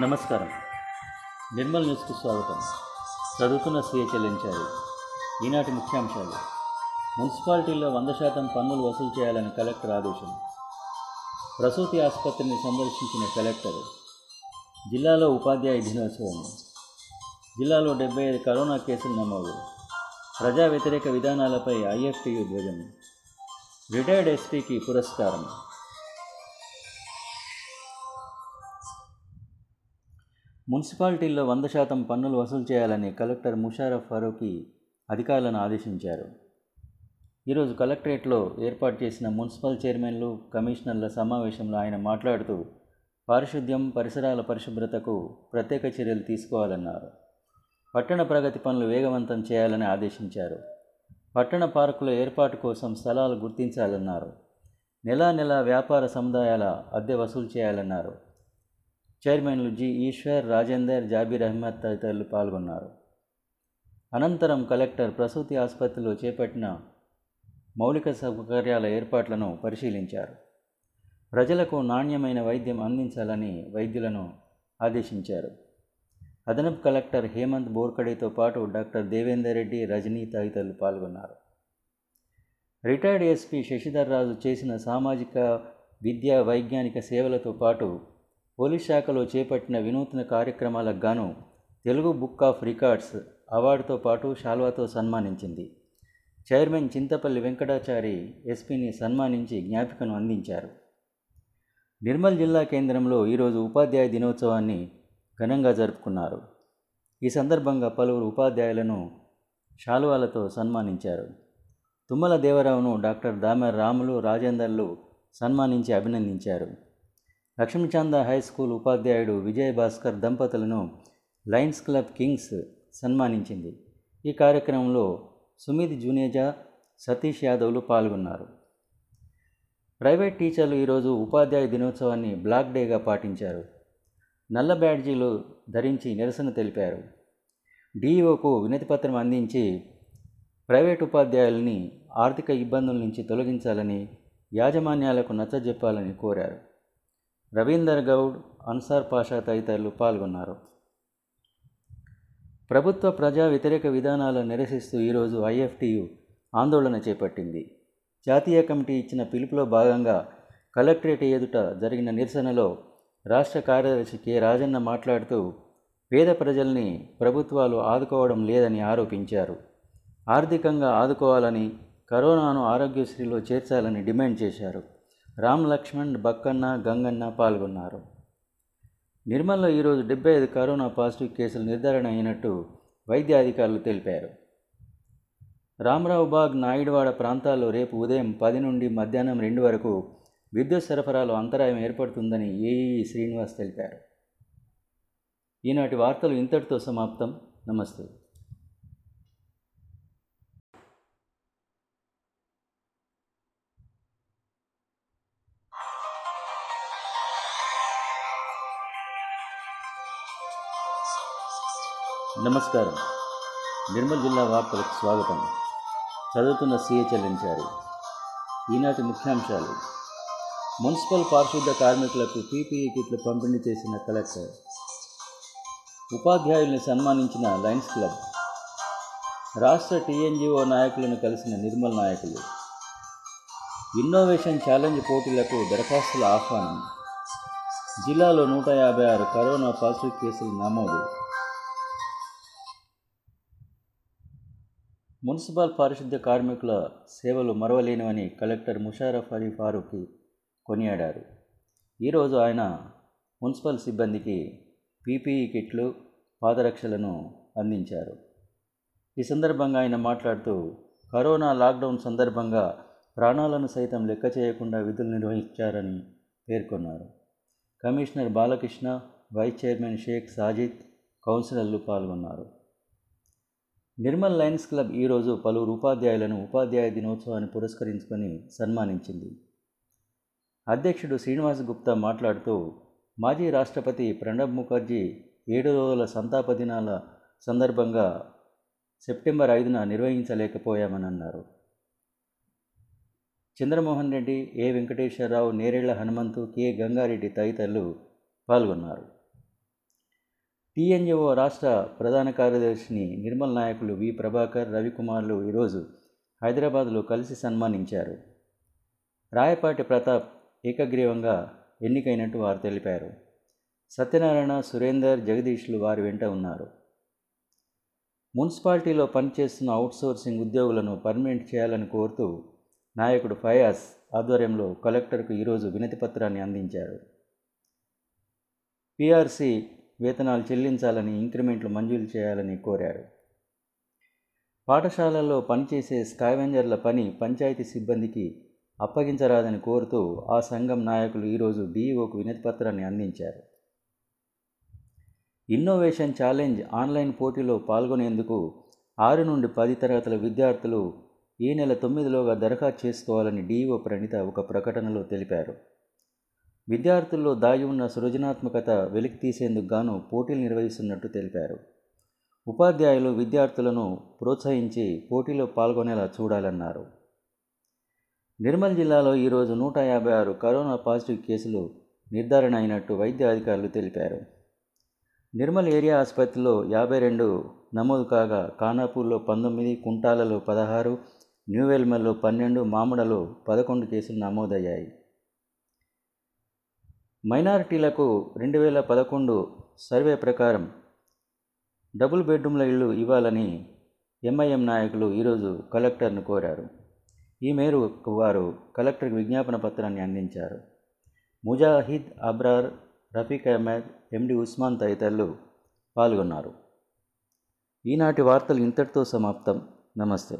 నమస్కారం. నిర్మల్ న్యూస్కు స్వాగతం. చదువుతున్న స్వీయ చెల్లించారు ఈనాటి ముఖ్యాంశాలు. మున్సిపాలిటీల్లో వంద శాతం పన్నులు వసూలు చేయాలని కలెక్టర్ ఆదేశం. ప్రసూతి ఆసుపత్రిని సందర్శించిన కలెక్టర్. జిల్లాలో ఉపాధ్యాయ దినోత్సవం. జిల్లాలో డెబ్బై ఐదు కరోనా కేసులు నమోదు. ప్రజా వ్యతిరేక విధానాలపై ఐఎఫ్టీయు ధ్వజం. రిటైర్డ్ ఎస్పీకి పురస్కారం. మున్సిపాలిటీల్లో వంద శాతం పన్నులు వసూలు చేయాలని కలెక్టర్ ముషారఫ్ ఫరూకి అధికారులను ఆదేశించారు. ఈరోజు కలెక్టరేట్లో ఏర్పాటు చేసిన మున్సిపల్ చైర్మన్లు కమిషనర్ల సమావేశంలో ఆయన మాట్లాడుతూ పారిశుద్ధ్యం పరిసరాల పరిశుభ్రతకు ప్రత్యేక చర్యలు తీసుకోవాలన్నారు. పట్టణ ప్రగతి పనులు వేగవంతం చేయాలని ఆదేశించారు. పట్టణ పార్కుల ఏర్పాటు కోసం స్థలాలు గుర్తించాలన్నారు. నెలా నెలా వ్యాపార సముదాయాల అద్దె వసూలు చేయాలన్నారు. చైర్మన్లు జి. ఈశ్వర్ రాజేందర్ జాబీర్ అహ్మద్ తదితరులు పాల్గొన్నారు. అనంతరం కలెక్టర్ ప్రసూతి ఆసుపత్రిలో చేపట్టిన మౌలిక సౌకర్యాల ఏర్పాట్లను పరిశీలించారు. ప్రజలకు నాణ్యమైన వైద్యం అందించాలని వైద్యులను ఆదేశించారు. అదనపు కలెక్టర్ హేమంత్ బోర్కడేతో పాటు డాక్టర్ దేవేందర్ రెడ్డి రజనీ తదితరులు పాల్గొన్నారు. రిటైర్డ్ ఎస్పీ శశిధర్ రాజు చేసిన సామాజిక విద్యా వైజ్ఞానిక సేవలతో పాటు పోలీస్ శాఖలో చేపట్టిన వినూత్న కార్యక్రమాలకు గాను తెలుగు బుక్ ఆఫ్ రికార్డ్స్ అవార్డుతో పాటు శాల్వాతో సన్మానించింది. చైర్మన్ చింతపల్లి వెంకటాచారి ఎస్పీని సన్మానించి జ్ఞాపికను అందించారు. నిర్మల్ జిల్లా కేంద్రంలో ఈరోజు ఉపాధ్యాయ దినోత్సవాన్ని ఘనంగా జరుపుకున్నారు. ఈ సందర్భంగా పలువురు ఉపాధ్యాయులను శాలువాలతో సన్మానించారు. తుమ్మల దేవరావును డాక్టర్ దామర్ రాములు రాజేందర్లు సన్మానించి అభినందించారు. లక్ష్మీచాంద హై స్కూల్ ఉపాధ్యాయుడు విజయ్ భాస్కర్ దంపతులను లయన్స్ క్లబ్ కింగ్స్ సన్మానించింది. ఈ కార్యక్రమంలో సుమిత్ జునేజా సతీష్ యాదవ్లు పాల్గొన్నారు. ప్రైవేట్ టీచర్లు ఈరోజు ఉపాధ్యాయ దినోత్సవాన్ని బ్లాక్ డేగా పాటించారు. నల్ల బ్యాడ్జీలు ధరించి నిరసన తెలిపారు. డీఈఓకు వినతిపత్రం అందించి ప్రైవేట్ ఉపాధ్యాయుల్ని ఆర్థిక ఇబ్బందుల నుంచి తొలగించాలని యాజమాన్యాలకు నచ్చజెప్పాలని కోరారు. రవీందర్ గౌడ్ అన్సార్ పాషా తదితరులు పాల్గొన్నారు. ప్రభుత్వ ప్రజా వ్యతిరేక విధానాలను నిరసిస్తూ ఈరోజు ఐఎఫ్టియు ఆందోళన చేపట్టింది. జాతీయ కమిటీ ఇచ్చిన పిలుపులో భాగంగా కలెక్టరేట్ ఎదుట జరిగిన నిరసనలో రాష్ట్ర కార్యదర్శి కె రాజన్న మాట్లాడుతూ పేద ప్రజల్ని ప్రభుత్వాలు ఆదుకోవడం లేదని ఆరోపించారు. ఆర్థికంగా ఆదుకోవాలని కరోనాను ఆరోగ్యశ్రీలో చేర్చాలని డిమాండ్ చేశారు. రామ్ లక్ష్మణ్ బక్కన్న గంగన్న పాల్గొన్నారు. నిర్మల్లో ఈరోజు డెబ్బై ఐదు కరోనా పాజిటివ్ కేసులు నిర్ధారణ అయినట్టు వైద్య అధికారులు తెలిపారు. రామరావు బాగ్ నాయుడువాడ ప్రాంతాల్లో రేపు ఉదయం పది నుండి మధ్యాహ్నం రెండు వరకు విద్యుత్ సరఫరాలో అంతరాయం ఏర్పడుతుందని ఏఈ శ్రీనివాస్ తెలిపారు. ఈనాటి వార్తలు ఇంతటితో సమాప్తం. నమస్తే. నమస్కారం. నిర్మల్ జిల్లా వార్తలకు స్వాగతం. చదువుతున్న సీఏ చెల్లించారు. ఈనాటి ముఖ్యాంశాలు. మున్సిపల్ పారిశుద్ధ కార్మికులకు పీపీఈ కిట్లు పంపిణీ చేసిన కలెక్టర్. ఉపాధ్యాయుల్ని సన్మానించిన లయన్స్ క్లబ్. రాష్ట్ర టీఎన్జిఓ నాయకులను కలిసిన నిర్మల్ నాయకులు. ఇన్నోవేషన్ ఛాలెంజ్ పోటీలకు దరఖాస్తుల ఆహ్వానం. జిల్లాలో నూట యాభై ఆరు కరోనా పాజిటివ్ కేసులు నమోదు. మున్సిపల్ పారిశుద్ధ్య కార్మికుల సేవలు మరవలేనివని కలెక్టర్ ముషారఫ్ అలీ ఫారూక్కి కొనియాడారు. ఈరోజు ఆయన మున్సిపల్ సిబ్బందికి పీపీఈ కిట్లు పాదరక్షలను అందించారు. ఈ సందర్భంగా ఆయన మాట్లాడుతూ కరోనా లాక్డౌన్ సందర్భంగా ప్రాణాలను సైతం లెక్క చేయకుండా విధులు నిర్వహించారని పేర్కొన్నారు. Commissioner Balakrishna vice chairman Shaik Sajid కౌన్సిలర్లు పాల్గొన్నారు. నిర్మల్ లయన్స్ క్లబ్ ఈరోజు పలువురు ఉపాధ్యాయులను ఉపాధ్యాయ దినోత్సవాన్ని పురస్కరించుకొని సన్మానించింది. అధ్యక్షుడు శ్రీనివాస్ గుప్తా మాట్లాడుతూ మాజీ రాష్ట్రపతి ప్రణబ్ ముఖర్జీ ఏడు రోజుల సంతాప దినాల సందర్భంగా సెప్టెంబర్ ఐదున నిర్వహించలేకపోయామని అన్నారు చంద్రమోహన్ రెడ్డి ఏ వెంకటేశ్వరరావు నేరేళ్ళ హనుమంతు కె గంగారెడ్డి తదితరులు పాల్గొన్నారు. టీఎన్జిఓ రాష్ట్ర ప్రధాన కార్యదర్శిని నిర్మల్ నాయకులు వి ప్రభాకర్ రవికుమార్లు ఈరోజు హైదరాబాద్లో కలిసి సన్మానించారు. రాయపాటి ప్రతాప్ ఏకగ్రీవంగా ఎన్నికైనట్టు వారు తెలిపారు. సత్యనారాయణ సురేందర్ జగదీష్లు వారి వెంట ఉన్నారు. మున్సిపాలిటీలో పనిచేస్తున్న అవుట్సోర్సింగ్ ఉద్యోగులను పర్మనెంట్ చేయాలని కోరుతూ నాయకుడు ఫయాజ్ ఆధ్వర్యంలో కలెక్టర్కు ఈరోజు వినతిపత్రాన్ని అందించారు. పిఆర్సి వేతనాలు చెల్లించాలని ఇంక్రిమెంట్లు మంజూరు చేయాలని కోరారు. పాఠశాలల్లో పనిచేసే స్కావెంజర్ల పని పంచాయతీ సిబ్బందికి అప్పగించరాదని కోరుతూ ఆ సంఘం నాయకులు ఈరోజు డీఈఓకు వినతిపత్రాన్ని అందించారు. ఇన్నోవేషన్ ఛాలెంజ్ ఆన్లైన్ పోటీలో పాల్గొనేందుకు ఆరు నుండి పది తరగతుల విద్యార్థులు ఈ నెల తొమ్మిదిలోగా దరఖాస్తు చేసుకోవాలని డీఈఓ ప్రణిత ఒక ప్రకటనలో తెలిపారు. విద్యార్థుల్లో దాగి ఉన్న సృజనాత్మకత వెలికి తీసేందుకు గాను పోటీలు నిర్వహిస్తున్నట్టు తెలిపారు. ఉపాధ్యాయులు విద్యార్థులను ప్రోత్సహించి పోటీలో పాల్గొనేలా చూడాలన్నారు. నిర్మల్ జిల్లాలో ఈరోజు నూట యాభై ఆరు కరోనా పాజిటివ్ కేసులు నిర్ధారణ అయినట్టు వైద్య అధికారులు తెలిపారు. నిర్మల్ ఏరియా ఆసుపత్రిలో యాభై రెండు నమోదు కాగా ఖానాపూర్లో పంతొమ్మిది కుంటాలలో పదహారు న్యూవెల్మల్లో పన్నెండు మామిడలో పదకొండు కేసులు నమోదయ్యాయి. మైనారిటీలకు రెండు వేల పదకొండు సర్వే ప్రకారం డబుల్ బెడ్రూమ్ల ఇళ్ళు ఇవ్వాలని ఎంఐఎం నాయకులు ఈరోజు కలెక్టర్ను కోరారు. ఈ మేరకు వారు కలెక్టర్కి విజ్ఞాపన పత్రాన్ని అందించారు. ముజాహిద్ అబ్రార్ రఫీక్ అహ్మద్ ఎండి ఉస్మాన్ తదితరులు పాల్గొన్నారు. ఈనాటి వార్తలు ఇంతటితో సమాప్తం. నమస్తే.